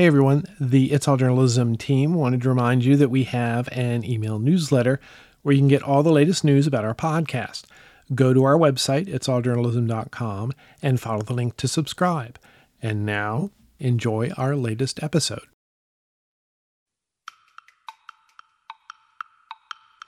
Hey everyone, the It's All Journalism team wanted to remind you that we have an email newsletter where you can get all the latest news about our podcast. Go to our website, itsalljournalism.com, and follow the link to subscribe. And now, enjoy our latest episode.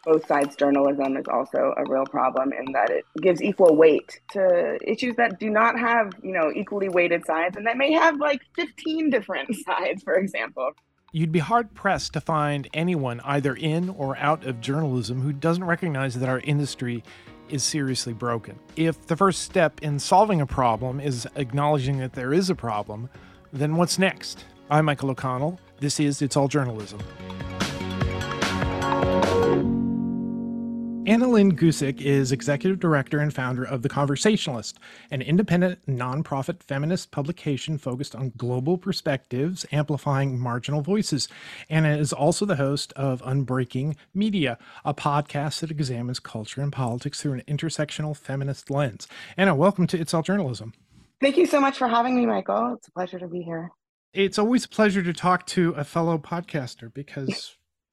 Both sides journalism is also a real problem in that it gives equal weight to issues that do not have, you know, equally weighted sides and that may have like 15 different sides, for example. You'd be hard pressed to find anyone either in or out of journalism who doesn't recognize that our industry is seriously broken. If the first step in solving a problem is acknowledging that there is a problem, then what's next? I'm Michael O'Connell. This is It's All Journalism. Anna Lind-Guzik is executive director and founder of The Conversationalist, an independent, nonprofit feminist publication focused on global perspectives, amplifying marginal voices. Anna is also the host of Unbreaking Media, a podcast that examines culture and politics through an intersectional feminist lens. Anna, welcome to It's All Journalism. Thank you so much for having me, Michael. It's a pleasure to be here. It's always a pleasure to talk to a fellow podcaster because.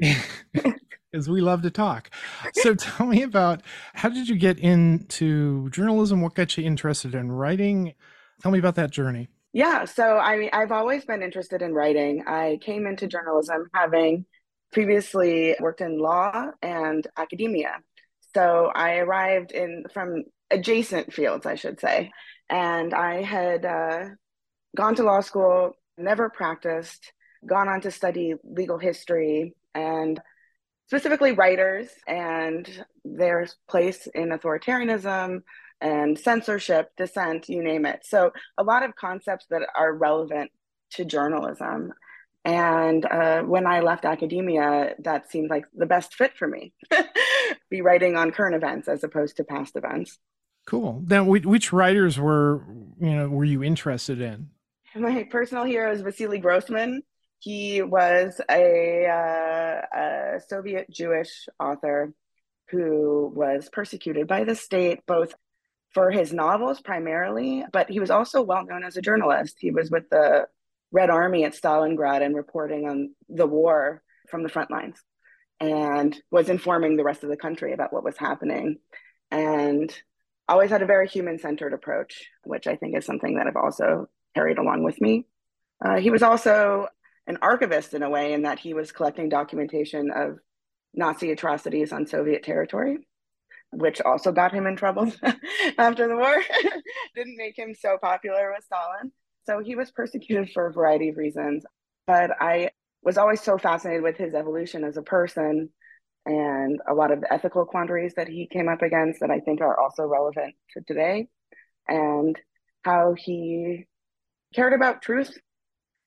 yes. because we love to talk. So tell me about how did you get into journalism? What got you interested in writing? Tell me about that journey. Yeah, so I mean, I've always been interested in writing. I came into journalism having previously worked in law and academia. So I arrived in from adjacent fields, I should say. And I had uh, gone to law school, never practiced, gone on to study legal history, and specifically writers and their place in authoritarianism and censorship, dissent, you name it. So, a lot of concepts that are relevant to journalism. And uh, when I left academia, that seemed like the best fit for me. Be writing on current events as opposed to past events. Cool. Now, which writers were you know were you interested in? My personal hero is Vasily Grossman. He was a, uh, a Soviet Jewish author who was persecuted by the state, both for his novels primarily, but he was also well known as a journalist. He was with the Red Army at Stalingrad and reporting on the war from the front lines and was informing the rest of the country about what was happening. And always had a very human centered approach, which I think is something that I've also carried along with me. Uh, he was also an archivist in a way, in that he was collecting documentation of Nazi atrocities on Soviet territory, which also got him in trouble after the war. Didn't make him so popular with Stalin. So he was persecuted for a variety of reasons. But I was always so fascinated with his evolution as a person and a lot of the ethical quandaries that he came up against that I think are also relevant to today, and how he cared about truth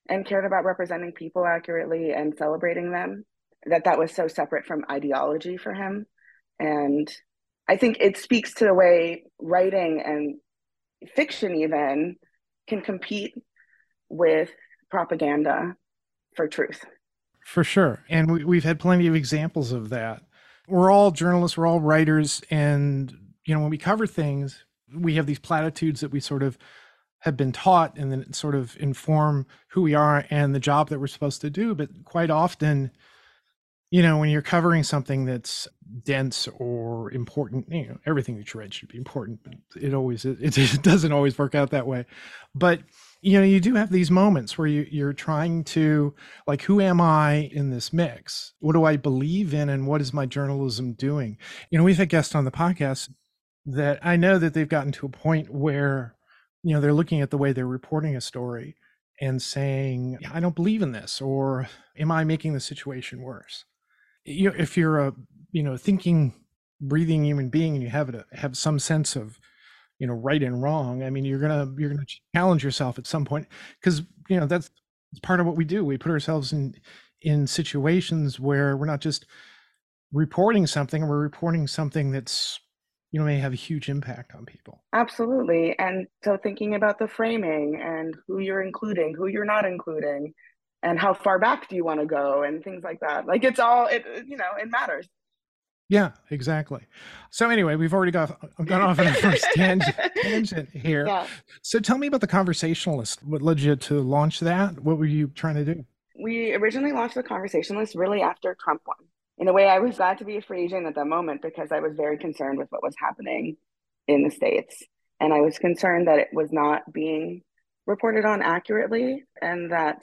and cared about representing people accurately and celebrating them that that was so separate from ideology for him. And i think it speaks to the way writing and fiction even can compete with propaganda for truth. For sure. And we, we've had plenty of examples of that. We're all journalists we're all writers and you know when we cover things we have these platitudes that we sort of have been taught and then sort of inform who we are and the job that we're supposed to do. But quite often, you know, when you're covering something that's dense or important, you know, everything that you read should be important, it always it, it doesn't always work out that way. But you know, you do have these moments where you, you're trying to like, who am I in this mix? What do I believe in, and what is my journalism doing? You know, we've had guests on the podcast that I know that they've gotten to a point where you know they're looking at the way they're reporting a story and saying i don't believe in this or am i making the situation worse? You know if you're a you know thinking breathing human being and you have to have some sense of you know right and wrong i mean you're gonna you're gonna challenge yourself at some point because you know that's part of what we do. We put ourselves in in situations where we're not just reporting something we're reporting something that's you know may have a huge impact on people absolutely and so thinking about the framing and who you're including who you're not including and how far back do you want to go and things like that like it's all it you know it matters Yeah, exactly. So anyway, we've already got gone off on a first tangent, tangent here. Yeah. So tell me about the conversationalist. What led you to launch that? What were you trying to do? We originally launched the conversationalist really after Trump won. In a way, I was glad to be a free agent at that moment because I was very concerned with what was happening in the states, and I was concerned that it was not being reported on accurately, and that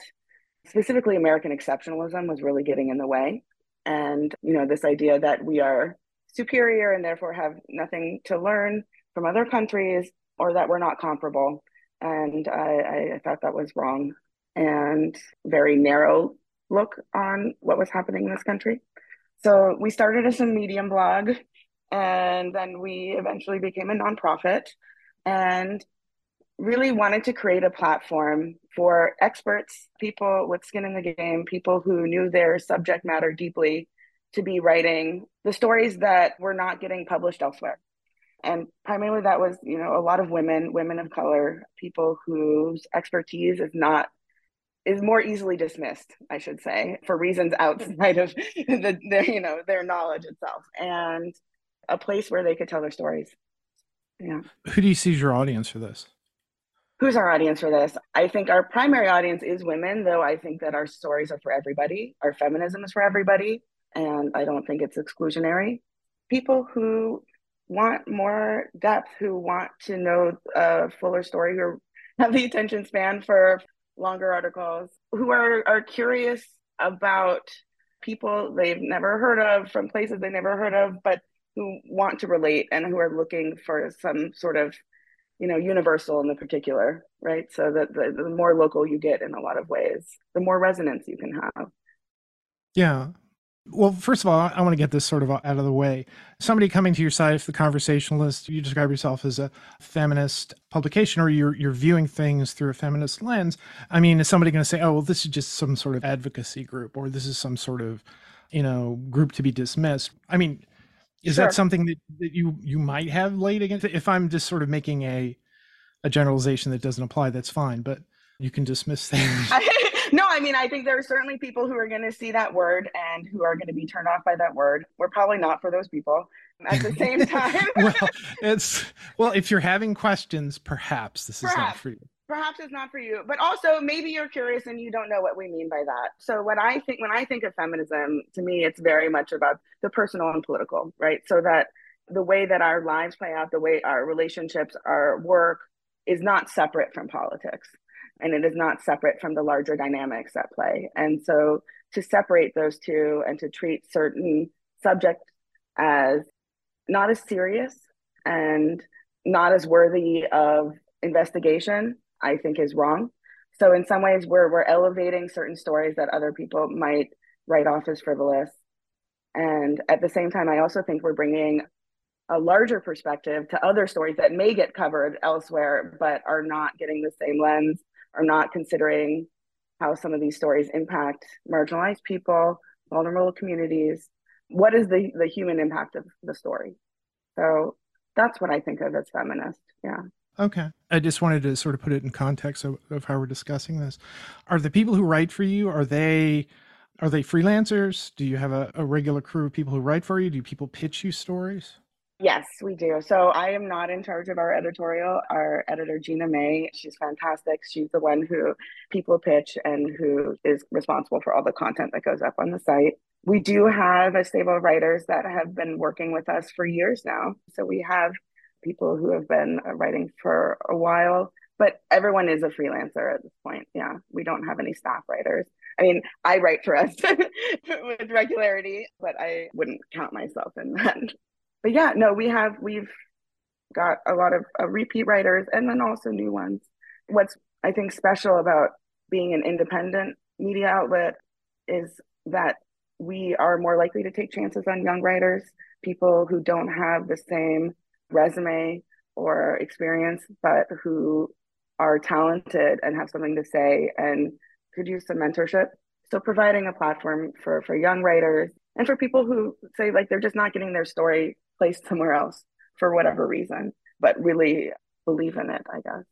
specifically American exceptionalism was really getting in the way. And you know this idea that we are superior and therefore have nothing to learn from other countries or that we're not comparable. And I, I thought that was wrong and very narrow look on what was happening in this country so we started as a medium blog and then we eventually became a nonprofit and really wanted to create a platform for experts, people with skin in the game, people who knew their subject matter deeply to be writing the stories that were not getting published elsewhere. And primarily that was, you know, a lot of women, women of color, people whose expertise is not is more easily dismissed, I should say, for reasons outside of the, the you know their knowledge itself, and a place where they could tell their stories. Yeah. Who do you see as your audience for this? who's our audience for this? I think our primary audience is women, though I think that our stories are for everybody. Our feminism is for everybody. And I don't think it's exclusionary. People who want more depth, who want to know a fuller story, who have the attention span for longer articles, who are, are curious about people they've never heard of from places they never heard of, but who want to relate and who are looking for some sort of you know universal in the particular right? So that the, the more local you get in a lot of ways the more resonance you can have. Yeah well first of all i want to get this sort of out of the way somebody coming to your site if the conversationalist you describe yourself as a feminist publication or you're you're viewing things through a feminist lens i mean is somebody going to say oh well this is just some sort of advocacy group or this is some sort of you know group to be dismissed i mean is sure. that something that, that you you might have laid against it? If I'm just sort of making a a generalization that doesn't apply, that's fine. But you can dismiss things. No, I mean I think there are certainly people who are going to see that word and who are going to be turned off by that word. We're probably not for those people. At the same time, well, it's well, if you're having questions, perhaps this perhaps. is not for you perhaps it's not for you but also maybe you're curious and you don't know what we mean by that so when i think when i think of feminism to me it's very much about the personal and political right so that the way that our lives play out the way our relationships our work is not separate from politics and it is not separate from the larger dynamics at play and so to separate those two and to treat certain subjects as not as serious and not as worthy of investigation I think is wrong. So in some ways, we're we're elevating certain stories that other people might write off as frivolous, and at the same time, I also think we're bringing a larger perspective to other stories that may get covered elsewhere, but are not getting the same lens, are not considering how some of these stories impact marginalized people, vulnerable communities. What is the the human impact of the story? So that's what I think of as feminist. Yeah. Okay. I just wanted to sort of put it in context of, of how we're discussing this. Are the people who write for you, are they are they freelancers? Do you have a, a regular crew of people who write for you? Do people pitch you stories? Yes, we do. So I am not in charge of our editorial. Our editor, Gina May, she's fantastic. She's the one who people pitch and who is responsible for all the content that goes up on the site. We do have a stable of writers that have been working with us for years now. So we have people who have been uh, writing for a while, but everyone is a freelancer at this point. Yeah, we don't have any staff writers. I mean, I write for us with regularity, but I wouldn't count myself in that. But yeah, no, we have we've got a lot of uh, repeat writers and then also new ones. What's I think special about being an independent media outlet is that we are more likely to take chances on young writers, people who don't have the same resume or experience, but who are talented and have something to say and could use some mentorship. So providing a platform for for young writers and for people who say like they're just not getting their story placed somewhere else for whatever reason, but really believe in it, I guess.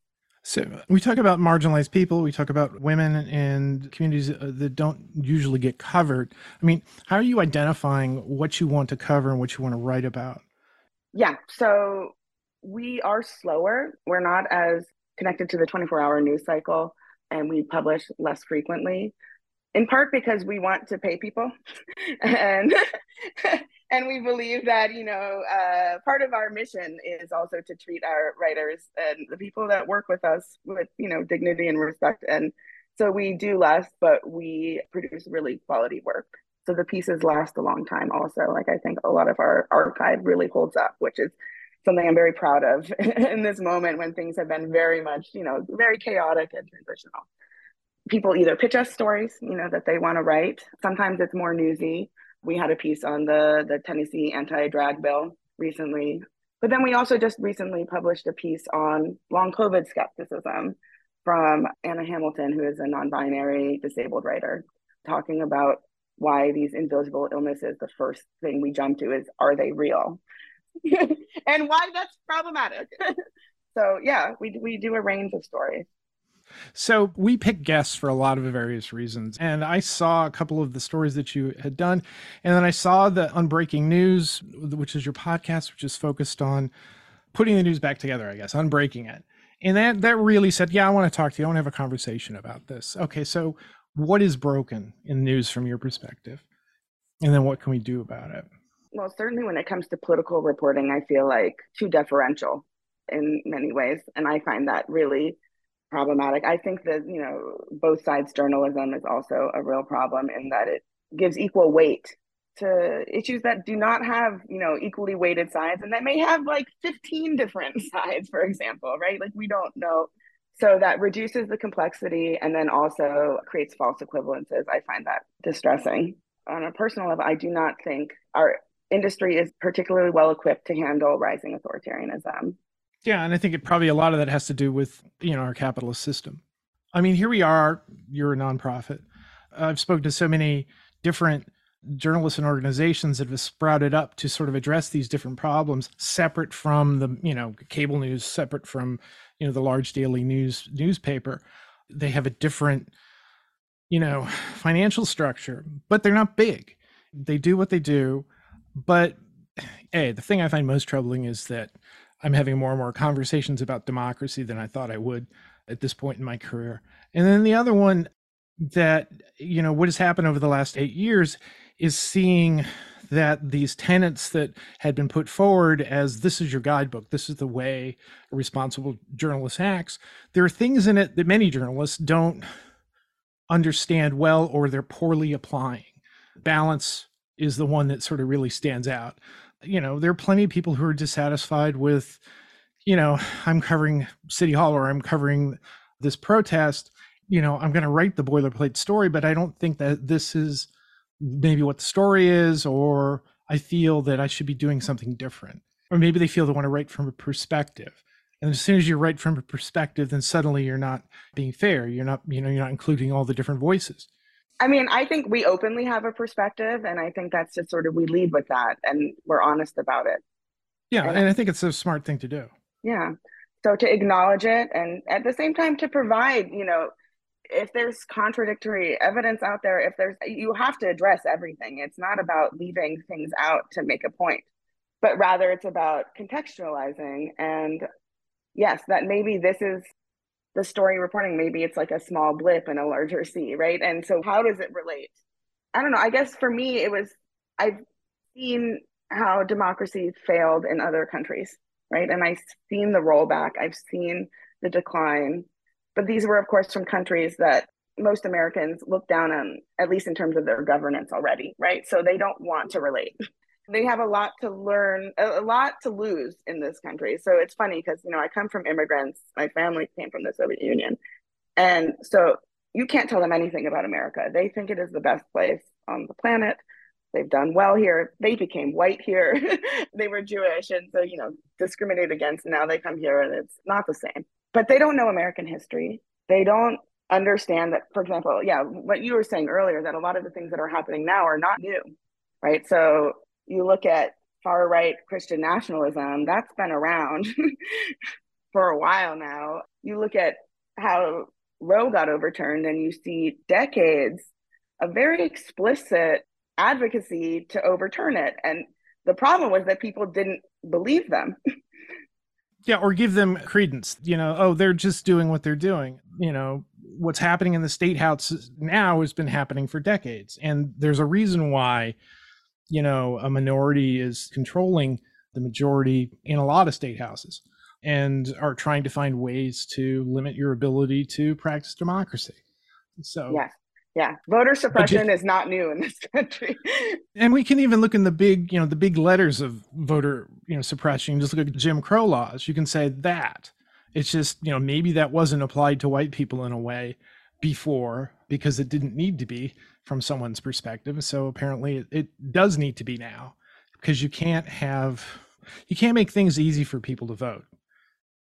So we talk about marginalized people, we talk about women and communities uh, that don't usually get covered. I mean, how are you identifying what you want to cover and what you want to write about? Yeah, so we are slower. We're not as connected to the 24 hour news cycle and we publish less frequently in part because we want to pay people and and we believe that you know uh, part of our mission is also to treat our writers and the people that work with us with you know dignity and respect. And so we do less but we produce really quality work. So the pieces last a long time also. Like i think a lot of our archive really holds up which is something i'm very proud of in this moment when things have been very much you know very chaotic and transitional. People either pitch us stories you know that they want to write. Sometimes it's more newsy we had a piece on the the Tennessee anti-drag bill recently. But then we also just recently published a piece on long COVID skepticism from Anna Hamilton, who is a non-binary disabled writer, talking about why these invisible illnesses, the first thing we jump to is, are they real? and why that's problematic. so yeah, we, we do a range of stories. So we pick guests for a lot of various reasons. And I saw a couple of the stories that you had done. And then I saw the Unbreaking News, which is your podcast, which is focused on putting the news back together, I guess, unbreaking it. And that that really said, yeah, I want to talk to you. I want to have a conversation about this. Okay, so what is broken in news from your perspective? And then what can we do about it? Well, certainly when it comes to political reporting, I feel like too deferential in many ways. And I find that really problematic. I think that, you know, both sides journalism is also a real problem in that it gives equal weight to issues that do not have, you know, equally weighted sides and that may have like 15 different sides, for example, right? Like we don't know. So that reduces the complexity and then also creates false equivalences. I find that distressing. On a personal level, I do not think our industry is particularly well equipped to handle rising authoritarianism. Yeah, and I think it probably a lot of that has to do with you know our capitalist system. I mean, here we are. You're a nonprofit. I've spoken to so many different journalists and organizations that have sprouted up to sort of address these different problems, separate from the you know cable news, separate from you know the large daily news newspaper. They have a different you know financial structure, but they're not big. They do what they do, but hey, the thing I find most troubling is that I'm having more and more conversations about democracy than I thought I would at this point in my career. And then the other one that, you know, what has happened over the last eight years is seeing that these tenets that had been put forward as this is your guidebook, this is the way a responsible journalist acts, there are things in it that many journalists don't understand well or they're poorly applying. Balance is the one that sort of really stands out you know, there are plenty of people who are dissatisfied with, you know, I'm covering City Hall or I'm covering this protest. You know, I'm going to write the boilerplate story, but I don't think that this is maybe what the story is, or I feel that I should be doing something different. Or maybe they feel they want to write from a perspective. And as soon as you write from a perspective, then suddenly you're not being fair. You're not, you know, you're not including all the different voices. I mean, I think we openly have a perspective, and I think that's just sort of we lead with that, and we're honest about it. Yeah, and, and I think it's a smart thing to do. Yeah. So to acknowledge it, and at the same time to provide, you know, if there's contradictory evidence out there, if there's, you have to address everything. It's not about leaving things out to make a point, but rather it's about contextualizing. And yes, that maybe this is the story reporting maybe it's like a small blip in a larger sea right? And so how does it relate? I don't know. I guess for me it was i've seen how democracy failed in other countries right? And i've seen the rollback. I've seen the decline. But these were of course from countries that most americans look down on at least in terms of their governance already right? So they don't want to relate they have a lot to learn, a, lot to lose in this country. So it's funny because, you know, I come from immigrants. My family came from the Soviet Union. And so you can't tell them anything about America. They think it is the best place on the planet. They've done well here. They became white here. they were Jewish and so, you know, discriminated against. Now they come here and it's not the same. But they don't know American history. They don't understand that, for example, yeah, what you were saying earlier, that a lot of the things that are happening now are not new, right? So you look at far right Christian nationalism, that's been around for a while now. You look at how Roe got overturned, and you see decades of very explicit advocacy to overturn it. And the problem was that people didn't believe them. yeah, or give them credence. You know, oh, they're just doing what they're doing. You know, what's happening in the state house now has been happening for decades. And there's a reason why, you know, a minority is controlling the majority in a lot of state houses and are trying to find ways to limit your ability to practice democracy. So, yeah. Yeah, voter suppression is not new in this country. and we can even look in the big, you know, the big letters of voter, you know, suppression. Just look at Jim Crow laws. You can say that. It's just, you know, maybe that wasn't applied to white people in a way before because it didn't need to be from someone's perspective. So apparently it, it does need to be now because you can't have you can't make things easy for people to vote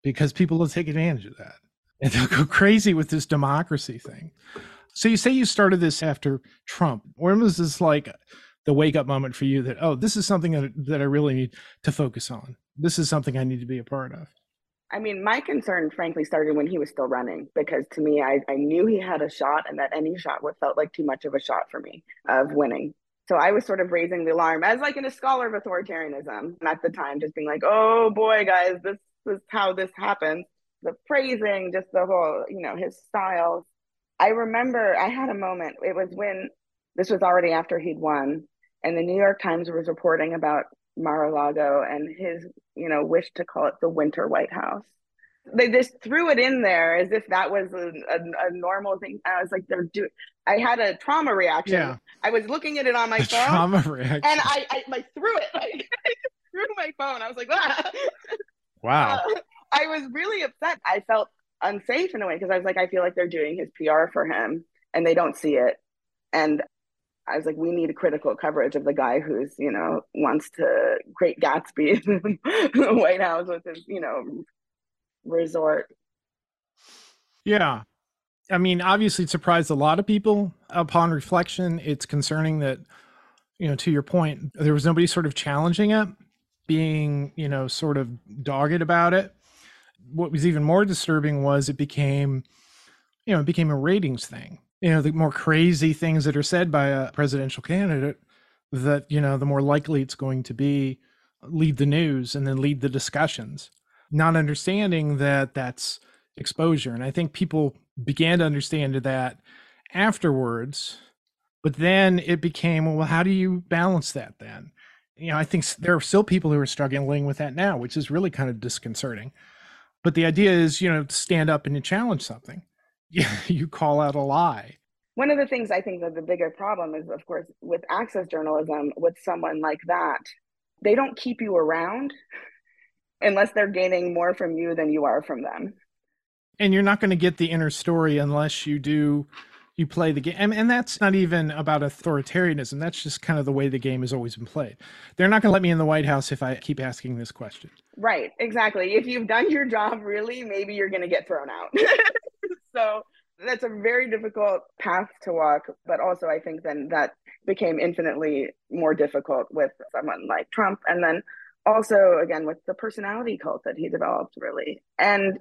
because people will take advantage of that and they'll go crazy with this democracy thing. So you say you started this after Trump. When was this like the wake up moment for you that oh, this is something that that I really need to focus on. This is something I need to be a part of. I mean, my concern, frankly, started when he was still running because to me, I, I knew he had a shot and that any shot would felt like too much of a shot for me of winning. So I was sort of raising the alarm as like in a scholar of authoritarianism at the time, just being like, oh boy, guys, this is how this happens. The phrasing, just the whole, you know, his style. I remember I had a moment. It was when this was already after he'd won, and the New York Times was reporting about Mar-a-Lago and his, you know, wish to call it the Winter White House. They just threw it in there as if that was a, a, a normal thing. I was like, they're doing. I had a trauma reaction. Yeah. I was looking at it on my a phone. Trauma reaction. And I, I like threw it. Like, threw my phone. I was like, ah. wow. Uh, I was really upset. I felt unsafe in a way because I was like, I feel like they're doing his PR for him and they don't see it. And I was like, we need a critical coverage of the guy who's, you know, wants to Great Gatsby in the White House with his, you know, resort. Yeah. I mean, obviously, it surprised a lot of people. Upon reflection, it's concerning that, you know, to your point, there was nobody sort of challenging it, being, you know, sort of dogged about it. What was even more disturbing was it became, you know, it became a ratings thing you know the more crazy things that are said by a presidential candidate that you know the more likely it's going to be lead the news and then lead the discussions. Not understanding that that's exposure. And i think people began to understand that afterwards but then it became well how do you balance that then? You know i think there are still people who are struggling with that now which is really kind of disconcerting. But the idea is you know to stand up and to challenge something you call out a lie. One of the things I think that the bigger problem is, of course, with access journalism, with someone like that, they don't keep you around unless they're gaining more from you than you are from them. And you're not going to get the inner story unless you do you play the game and, and, that's not even about authoritarianism that's just kind of the way the game has always been played they're not going to let me in the white house if i keep asking this question right exactly if you've done your job really maybe you're going to get thrown out so that's a very difficult path to walk. But also, I think then that became infinitely more difficult with someone like Trump. And then also, again, with the personality cult that he developed, really. And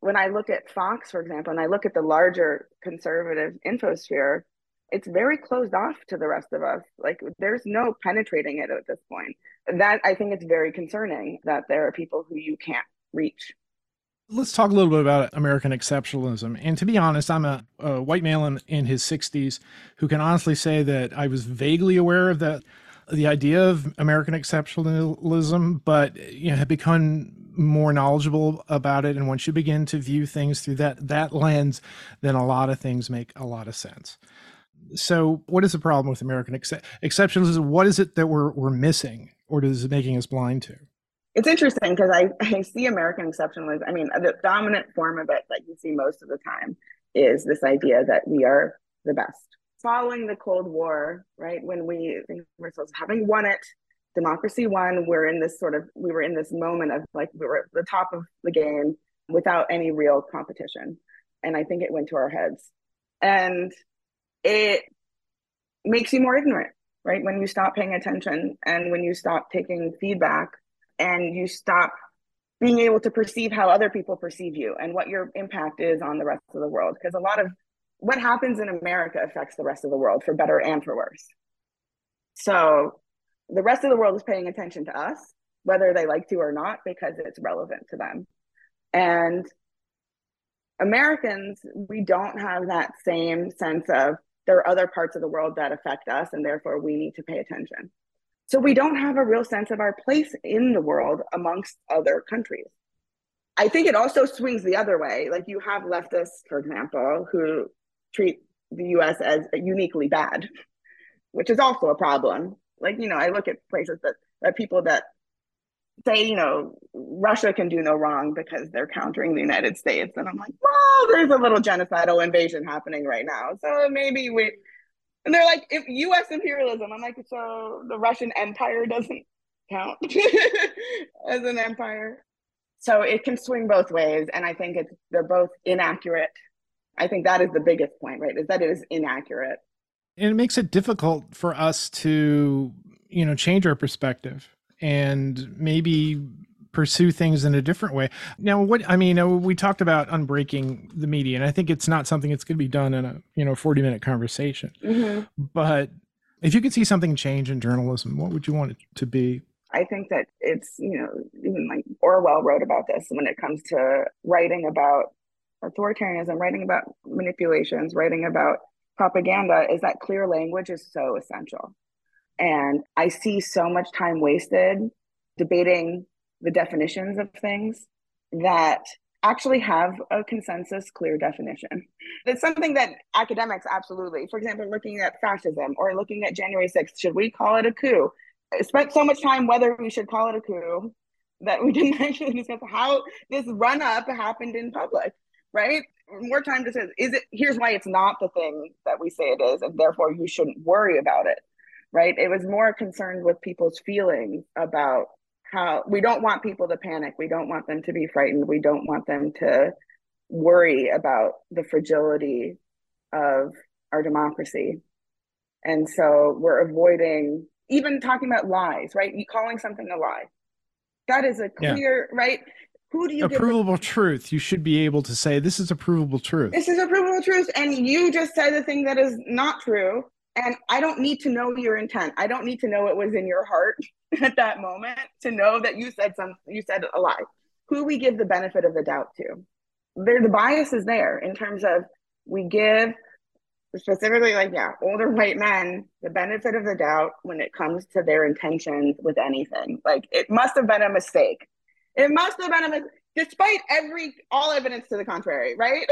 when I look at Fox, for example, and I look at the larger conservative infosphere, it's very closed off to the rest of us. Like there's no penetrating it at this point. That I think it's very concerning that there are people who you can't reach. Let's talk a little bit about American exceptionalism. And to be honest, I'm a, a white male in, in, his 60s who can honestly say that I was vaguely aware of that, the idea of American exceptionalism, but you know, have become more knowledgeable about it. And once you begin to view things through that that lens, then a lot of things make a lot of sense. So, what is the problem with American ex- exceptionalism? What is it that we're we're missing, or is it making us blind to? It's interesting because I, I see American exceptionalism. I mean, the dominant form of it that you see most of the time is this idea that we are the best. Following the Cold War, right, when we think of ourselves having won it, democracy won, we're in this sort of, we were in this moment of like, we were at the top of the game without any real competition. And I think it went to our heads. And it makes you more ignorant, right? When you stop paying attention and when you stop taking feedback and you stop being able to perceive how other people perceive you and what your impact is on the rest of the world. Because a lot of what happens in America affects the rest of the world for better and for worse. So the rest of the world is paying attention to us, whether they like to or not, because it's relevant to them. And Americans, we don't have that same sense of there are other parts of the world that affect us, and therefore we need to pay attention. So we don't have a real sense of our place in the world amongst other countries. I think it also swings the other way. Like you have leftists, for example, who treat the US as uniquely bad, which is also a problem. Like, you know, I look at places that, that people that say, you know, Russia can do no wrong because they're countering the United States. And I'm like, well, there's a little genocidal invasion happening right now. So maybe we, and they're like, if US imperialism, I'm like, so the Russian Empire doesn't count as an empire. So it can swing both ways. And I think it's, they're both inaccurate. I think that is the biggest point, right? Is that it is inaccurate. And it makes it difficult for us to, you know, change our perspective and maybe pursue things in a different way. Now, what I mean, we talked about unbreaking the media, and I think it's not something that's going to be done in a you know forty minute conversation. Mm-hmm. But if you could see something change in journalism, what would you want it to be? I think that it's you know even like Orwell wrote about this when it comes to writing about authoritarianism, writing about manipulations, writing about propaganda. Is that clear language is so essential. And I see so much time wasted debating the definitions of things that actually have a consensus clear definition. It's something that academics absolutely, for example, looking at fascism or looking at January 6th, should we call it a coup? I spent so much time whether we should call it a coup that we didn't actually discuss how this run up happened in public, right? More time to say, is it, here's why it's not the thing that we say it is, and therefore you shouldn't worry about it, right? It was more concerned with people's feelings about how we don't want people to panic. We don't want them to be frightened. We don't want them to worry about the fragility of our democracy. And so we're avoiding even talking about lies, right? You calling something a lie. That is a clear, yeah. right? Who do you a provable truth? You should be able to say this is a provable truth. This is a provable truth, and you just said the thing that is not true. And I don't need to know your intent. I don't need to know what was in your heart at that moment to know that you said some you said a lie. Who we give the benefit of the doubt to. There the bias is there in terms of we give specifically like yeah, older white men the benefit of the doubt when it comes to their intentions with anything. Like it must have been a mistake. It must have been a mistake despite every all evidence to the contrary, right?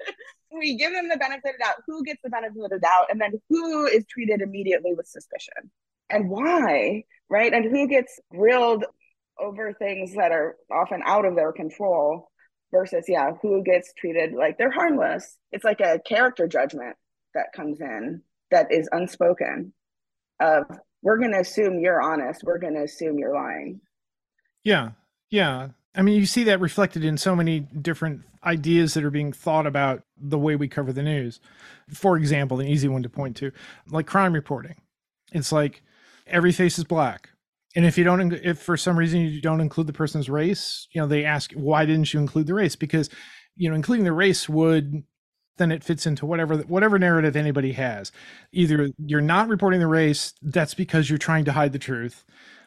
we give them the benefit of the doubt. Who gets the benefit of the doubt, and then who is treated immediately with suspicion, and why, right? And who gets grilled over things that are often out of their control versus yeah, who gets treated like they're harmless. It's like a character judgment that comes in that is unspoken. Of we're going to assume you're honest. We're going to assume you're lying. Yeah, yeah. I mean, you see that reflected in so many different ideas that are being thought about the way we cover the news. For example, an easy one to point to, like crime reporting. It's like every face is black. And if you don't, if for some reason you don't include the person's race, you know, they ask, why didn't you include the race? Because, you know, including the race would then it fits into whatever whatever narrative anybody has. Either you're not reporting the race, that's because you're trying to hide the truth,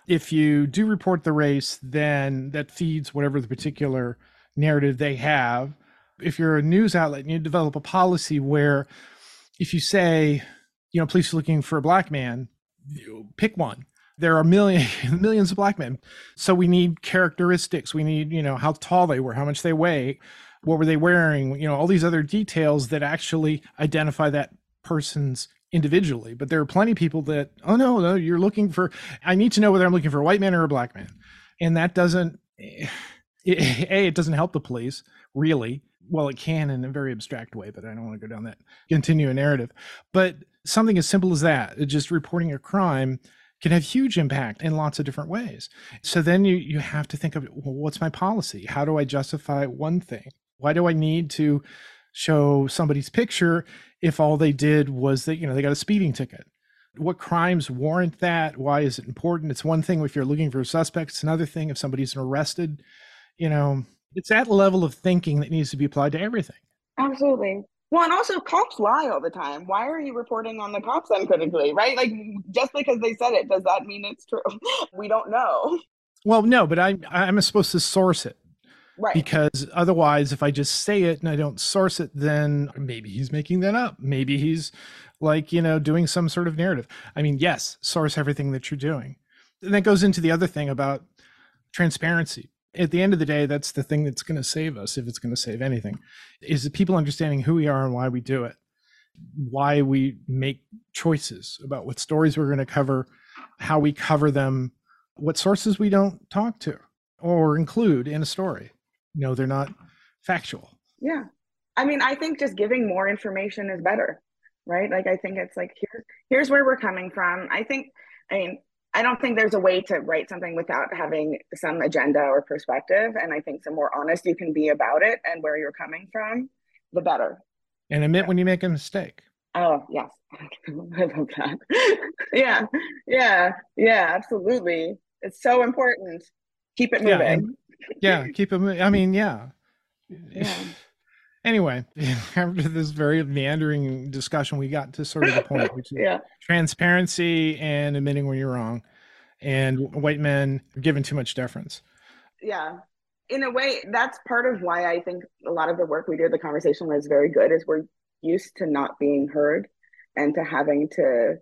if you do report the race, then that feeds whatever the particular narrative they have. If you're a news outlet and you develop a policy where if you say, you know, police are looking for a black man, pick one. There are million, millions of black men. So we need characteristics. We need, you know, how tall they were, how much they weigh, what were they wearing, you know, all these other details that actually identify that person's individually, but there are plenty of people that, oh no, no, you're looking for, I need to know whether I'm looking for a white man or a black man. And that doesn't, it, eh, A, it doesn't help the police really. Well, it can in a very abstract way, but I don't want to go down that continue a narrative. But something as simple as that, uh, just reporting a crime can have huge impact in lots of different ways. So then you, you have to think of, well, what's my policy? How do I justify one thing? Why do I need to show somebody's picture if all they did was that you know they got a speeding ticket what crimes warrant that why is it important it's one thing if you're looking for a suspect it's another thing if somebody's arrested you know, it's that level of thinking that needs to be applied to everything. Absolutely. Well, and also cops lie all the time. Why are you reporting on the cops uncritically, right? Like just because they said it, does that mean it's true? we don't know. Well, no, but I I'm supposed to source it. Right. Because otherwise, if I just say it and I don't source it, then maybe he's making that up. Maybe he's like, you know, doing some sort of narrative. I mean, yes, source everything that you're doing. And that goes into the other thing about transparency. At the end of the day, that's the thing that's going to save us, if it's going to save anything, is the people understanding who we are and why we do it, why we make choices about what stories we're going to cover, how we cover them, what sources we don't talk to or include in a story. Know, they're not factual. Yeah. I mean, I think just giving more information is better, right? Like, I think it's like, here's, here's where we're coming from. I think, I mean, I don't think there's a way to write something without having some agenda or perspective. And I think the more honest you can be about it and where you're coming from, the better. And admit yeah. when you make a mistake. Oh, yes. I love that. yeah. Yeah. Yeah. Absolutely. It's so important. Keep it moving. Yeah. yeah keep it moving. I mean, yeah. Yeah. Anyway, after this very meandering discussion, we got to sort of the point, which is yeah. transparency and admitting when you're wrong, and white men given too much deference. Yeah, in a way, that's part of why I think a lot of the work we do, the conversation was very good. Is we're used to not being heard, and to having to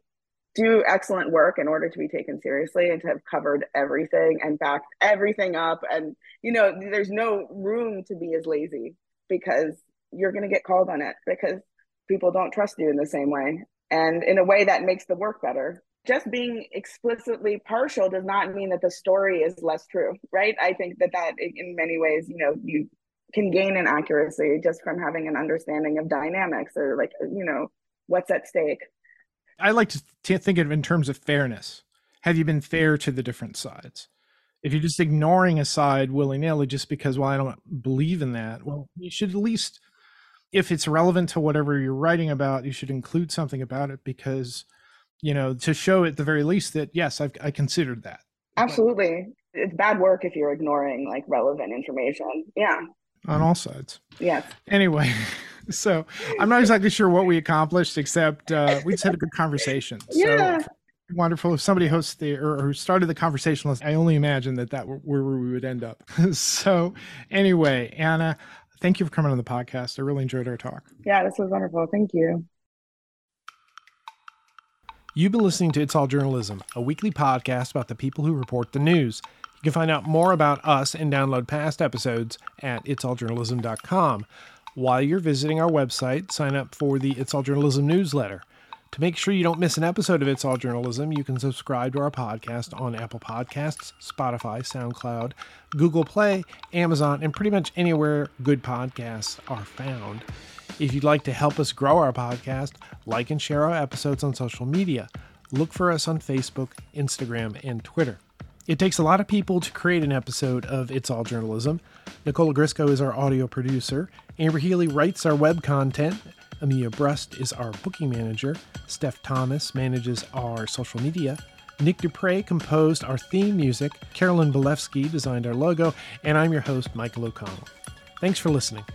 do excellent work in order to be taken seriously and to have covered everything and backed everything up and you know there's no room to be as lazy because you're going to get called on it because people don't trust you in the same way. And in a way that makes the work better. Just being explicitly partial does not mean that the story is less true right? I think that that in many ways you know you can gain an accuracy just from having an understanding of dynamics or like you know what's at stake. I like to think of in terms of fairness. Have you been fair to the different sides? If you're just ignoring a side willy-nilly just because well i don't believe in that well you should at least if it's relevant to whatever you're writing about, you should include something about it because, you know, to show at the very least that yes, I've I considered that. Absolutely, it's bad work if you're ignoring like relevant information. Yeah. On all sides. Yes. Anyway, so I'm not exactly sure what we accomplished, except uh, we just had a good conversation. Yeah. So wonderful. If somebody hosts the or, or started the Conversationalist, I only imagine that that were where we would end up. so anyway, Anna, thank you for coming on the podcast. I really enjoyed our talk. Yeah, this was wonderful. Thank you. You've been listening to It's All Journalism, a weekly podcast about the people who report the news. You can find out more about us and download past episodes at itsalljournalism.com. While you're visiting our website, sign up for the It's All Journalism newsletter. To make sure you don't miss an episode of It's All Journalism, you can subscribe to our podcast on Apple Podcasts, Spotify, SoundCloud, Google Play, Amazon, and pretty much anywhere good podcasts are found. If you'd like to help us grow our podcast, like and share our episodes on social media. Look for us on Facebook, Instagram, and Twitter. It takes a lot of people to create an episode of It's All Journalism. Nicola Grisco is our audio producer. Amber Healy writes our web content. Amelia Brust is our booking manager. Steph Thomas manages our social media. Nick Dupre composed our theme music. Carolyn Belevsky designed our logo. And I'm your host, Michael O'Connell. Thanks for listening.